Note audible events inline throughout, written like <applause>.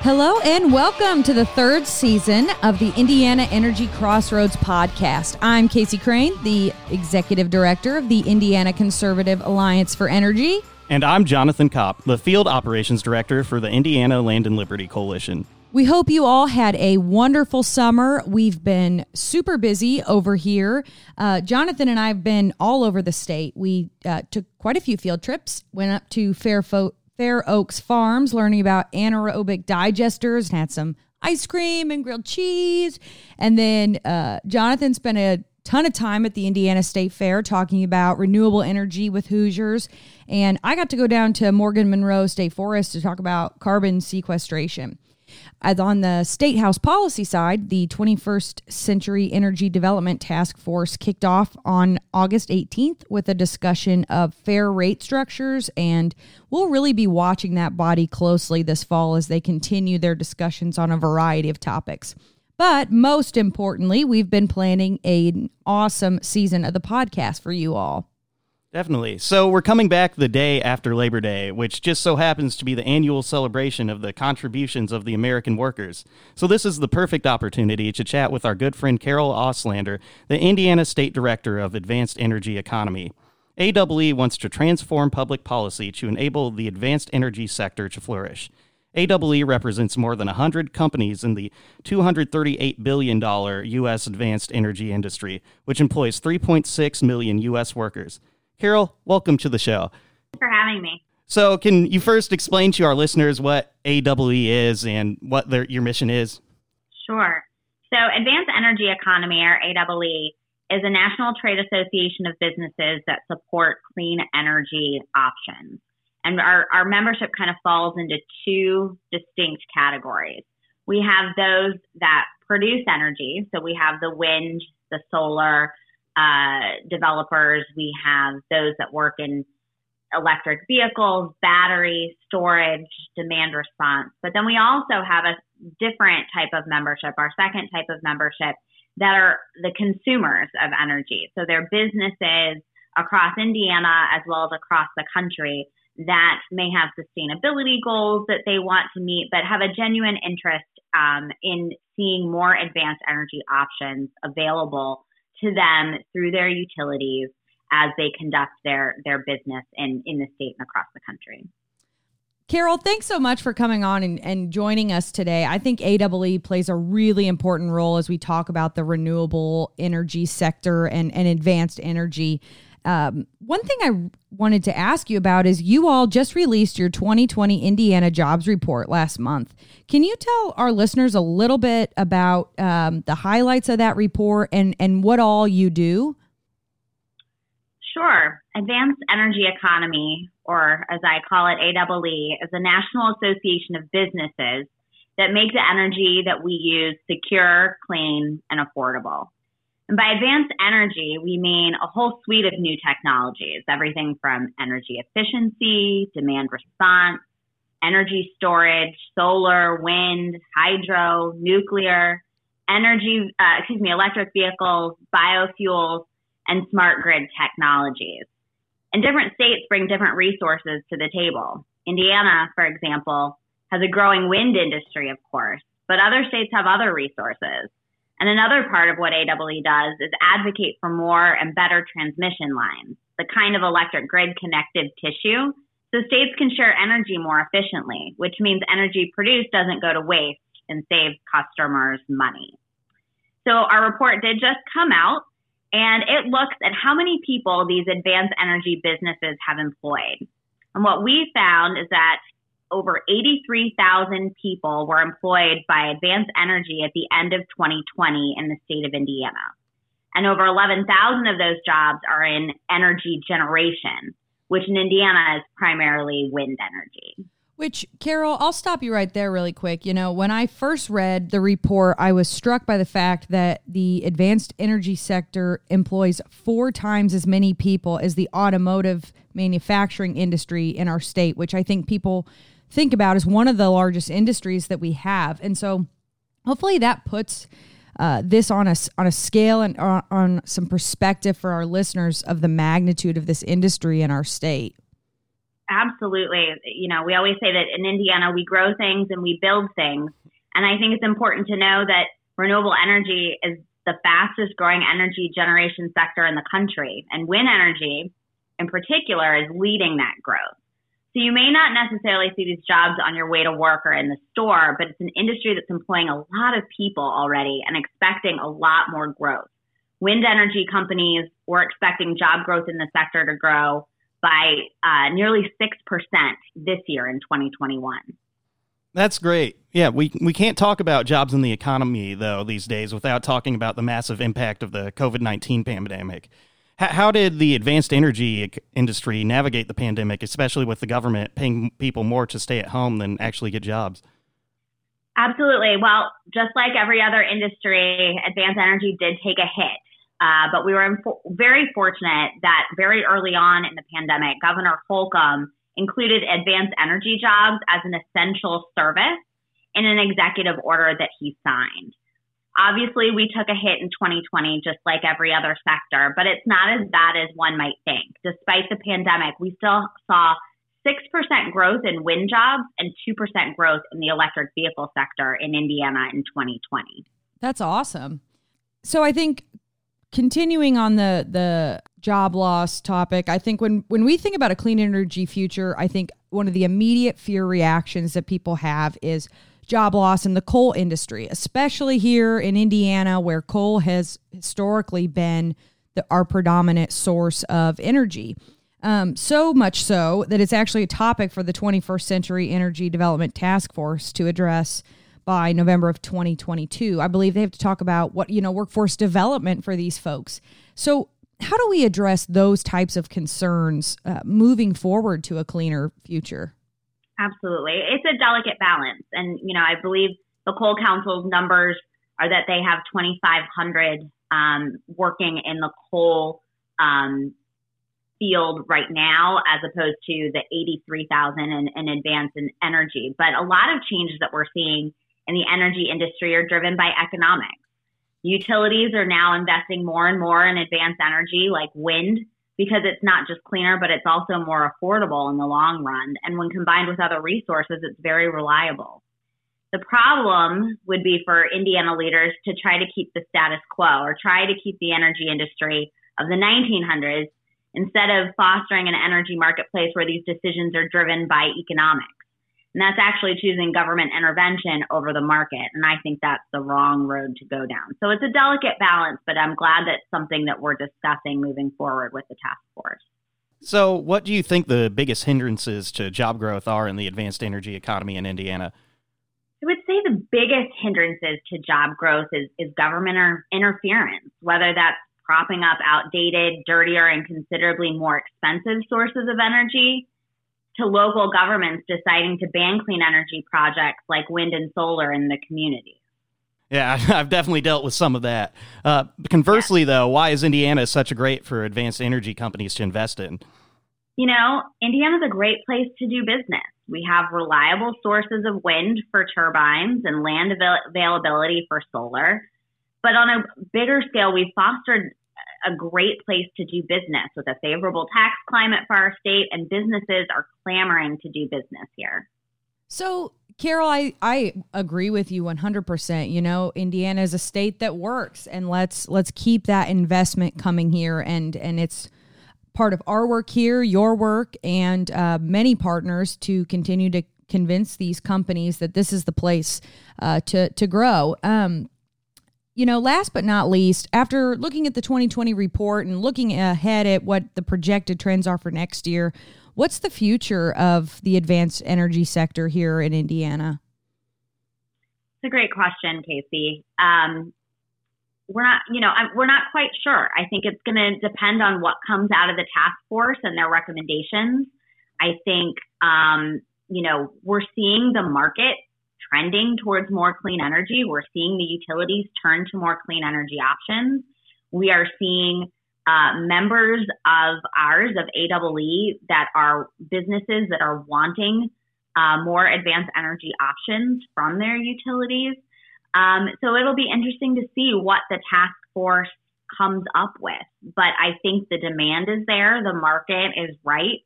Hello and welcome to the third season of the Indiana Energy Crossroads podcast. I'm Casey Crane, the executive director of the Indiana Conservative Alliance for Energy. And I'm Jonathan Kopp, the field operations director for the Indiana Land and Liberty Coalition. We hope you all had a wonderful summer. We've been super busy over here. Uh, Jonathan and I have been all over the state. We uh, took quite a few field trips, went up to Fairfo- Fair Oaks Farms, learning about anaerobic digesters, and had some ice cream and grilled cheese. And then uh, Jonathan spent a ton of time at the Indiana State Fair talking about renewable energy with Hoosiers. And I got to go down to Morgan Monroe State Forest to talk about carbon sequestration. As on the State House policy side, the 21st Century Energy Development Task Force kicked off on August 18th with a discussion of fair rate structures, and we'll really be watching that body closely this fall as they continue their discussions on a variety of topics. But most importantly, we've been planning an awesome season of the podcast for you all. Definitely. So we're coming back the day after Labor Day, which just so happens to be the annual celebration of the contributions of the American workers. So this is the perfect opportunity to chat with our good friend Carol Oslander, the Indiana State Director of Advanced Energy Economy. AEE wants to transform public policy to enable the advanced energy sector to flourish. AEE represents more than 100 companies in the $238 billion U.S. advanced energy industry, which employs 3.6 million U.S. workers. Carol, welcome to the show. Thanks for having me. So, can you first explain to our listeners what AEE is and what their, your mission is? Sure. So, Advanced Energy Economy, or AEE, is a national trade association of businesses that support clean energy options. And our, our membership kind of falls into two distinct categories. We have those that produce energy. So, we have the wind, the solar, uh, developers. We have those that work in electric vehicles, battery storage, demand response. But then we also have a different type of membership, our second type of membership that are the consumers of energy. So they're businesses across Indiana as well as across the country that may have sustainability goals that they want to meet, but have a genuine interest um, in seeing more advanced energy options available to them through their utilities as they conduct their their business in, in the state and across the country. Carol, thanks so much for coming on and, and joining us today. I think AEE plays a really important role as we talk about the renewable energy sector and, and advanced energy. Um, one thing I wanted to ask you about is you all just released your 2020 Indiana Jobs Report last month. Can you tell our listeners a little bit about um, the highlights of that report and, and what all you do? Sure. Advanced Energy Economy, or as I call it, AEE, is a national association of businesses that make the energy that we use secure, clean, and affordable. And by advanced energy, we mean a whole suite of new technologies, everything from energy efficiency, demand response, energy storage, solar, wind, hydro, nuclear, energy, uh, excuse me, electric vehicles, biofuels, and smart grid technologies. And different states bring different resources to the table. Indiana, for example, has a growing wind industry, of course, but other states have other resources. And another part of what AEE does is advocate for more and better transmission lines, the kind of electric grid connective tissue, so states can share energy more efficiently, which means energy produced doesn't go to waste and saves customers money. So our report did just come out and it looks at how many people these advanced energy businesses have employed. And what we found is that over 83,000 people were employed by Advanced Energy at the end of 2020 in the state of Indiana. And over 11,000 of those jobs are in energy generation, which in Indiana is primarily wind energy. Which, Carol, I'll stop you right there really quick. You know, when I first read the report, I was struck by the fact that the advanced energy sector employs four times as many people as the automotive manufacturing industry in our state, which I think people think about is one of the largest industries that we have. And so hopefully that puts uh, this on a, on a scale and on, on some perspective for our listeners of the magnitude of this industry in our state. absolutely. You know, we always say that in Indiana, we grow things and we build things. And I think it's important to know that renewable energy is the fastest growing energy generation sector in the country. And wind energy, in particular, is leading that growth. So you may not necessarily see these jobs on your way to work or in the store, but it's an industry that's employing a lot of people already and expecting a lot more growth. Wind energy companies were expecting job growth in the sector to grow by uh, nearly 6% this year in 2021. That's great. Yeah, we we can't talk about jobs in the economy though these days without talking about the massive impact of the COVID nineteen pandemic. How did the advanced energy industry navigate the pandemic, especially with the government paying people more to stay at home than actually get jobs? Absolutely. Well, just like every other industry, advanced energy did take a hit. Uh, but we were very fortunate that very early on in the pandemic, Governor Holcomb included advanced energy jobs as an essential service in an executive order that he signed. Obviously, we took a hit in 2020, just like every other sector, but it's not as bad as one might think. Despite the pandemic, we still saw 6% growth in wind jobs and 2% growth in the electric vehicle sector in Indiana in 2020. That's awesome. So I think continuing on the the job loss topic, I think when when we think about a clean energy future, I think one of the immediate fear reactions that people have is job loss in the coal industry, especially here in Indiana where coal has historically been the, our predominant source of energy. Um, so much so that it's actually a topic for the 21st Century Energy Development Task Force to address by November of 2022. I believe they have to talk about what, you know, workforce development for these folks. So, how do we address those types of concerns uh, moving forward to a cleaner future? Absolutely. It's a delicate balance. And, you know, I believe the Coal Council's numbers are that they have 2,500 um, working in the coal um, field right now, as opposed to the 83,000 in, in advanced in energy. But a lot of changes that we're seeing in the energy industry are driven by economics. Utilities are now investing more and more in advanced energy like wind because it's not just cleaner, but it's also more affordable in the long run. And when combined with other resources, it's very reliable. The problem would be for Indiana leaders to try to keep the status quo or try to keep the energy industry of the 1900s instead of fostering an energy marketplace where these decisions are driven by economics. And that's actually choosing government intervention over the market. And I think that's the wrong road to go down. So it's a delicate balance, but I'm glad that's something that we're discussing moving forward with the task force. So, what do you think the biggest hindrances to job growth are in the advanced energy economy in Indiana? I would say the biggest hindrances to job growth is, is government interference, whether that's propping up outdated, dirtier, and considerably more expensive sources of energy to local governments deciding to ban clean energy projects like wind and solar in the community. Yeah, <laughs> I've definitely dealt with some of that. Uh, conversely, yeah. though, why is Indiana such a great for advanced energy companies to invest in? You know, Indiana's a great place to do business. We have reliable sources of wind for turbines and land avail- availability for solar. But on a bigger scale, we've fostered a great place to do business with a favorable tax climate for our state, and businesses are clamoring to do business here. So, Carol, I, I agree with you 100%. You know, Indiana is a state that works and let's let's keep that investment coming here and and it's part of our work here, your work and uh, many partners to continue to convince these companies that this is the place uh, to to grow. Um, you know, last but not least, after looking at the 2020 report and looking ahead at what the projected trends are for next year, what's the future of the advanced energy sector here in Indiana? It's a great question, Casey. Um, we're not, you know, we're not quite sure. I think it's going to depend on what comes out of the task force and their recommendations. I think, um, you know, we're seeing the market trending towards more clean energy. We're seeing the utilities turn to more clean energy options. We are seeing uh, members of ours of AEE that are businesses that are wanting uh, more advanced energy options from their utilities. Um, so it'll be interesting to see what the task force comes up with. But I think the demand is there, the market is right,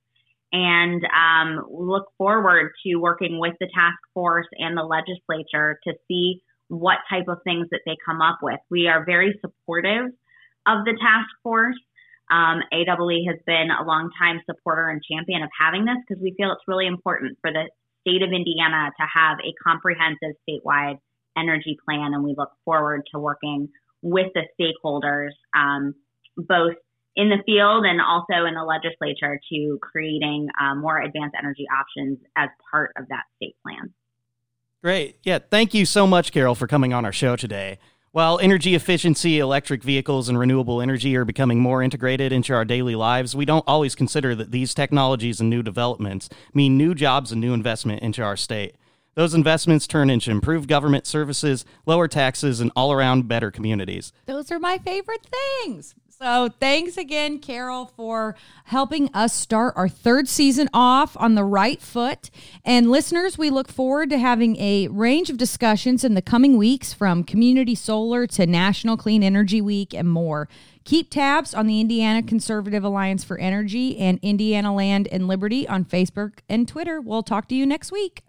and um, look forward to working with the task force and the legislature to see what type of things that they come up with. We are very supportive of the task force. Um, AEE has been a longtime supporter and champion of having this because we feel it's really important for the state of Indiana to have a comprehensive statewide energy plan, and we look forward to working with the stakeholders, um, both in the field and also in the legislature, to creating uh, more advanced energy options as part of that state plan. Great. Yeah. Thank you so much, Carol, for coming on our show today. While energy efficiency, electric vehicles, and renewable energy are becoming more integrated into our daily lives, we don't always consider that these technologies and new developments mean new jobs and new investment into our state. Those investments turn into improved government services, lower taxes, and all around better communities. Those are my favorite things. So, thanks again, Carol, for helping us start our third season off on the right foot. And listeners, we look forward to having a range of discussions in the coming weeks from community solar to National Clean Energy Week and more. Keep tabs on the Indiana Conservative Alliance for Energy and Indiana Land and Liberty on Facebook and Twitter. We'll talk to you next week.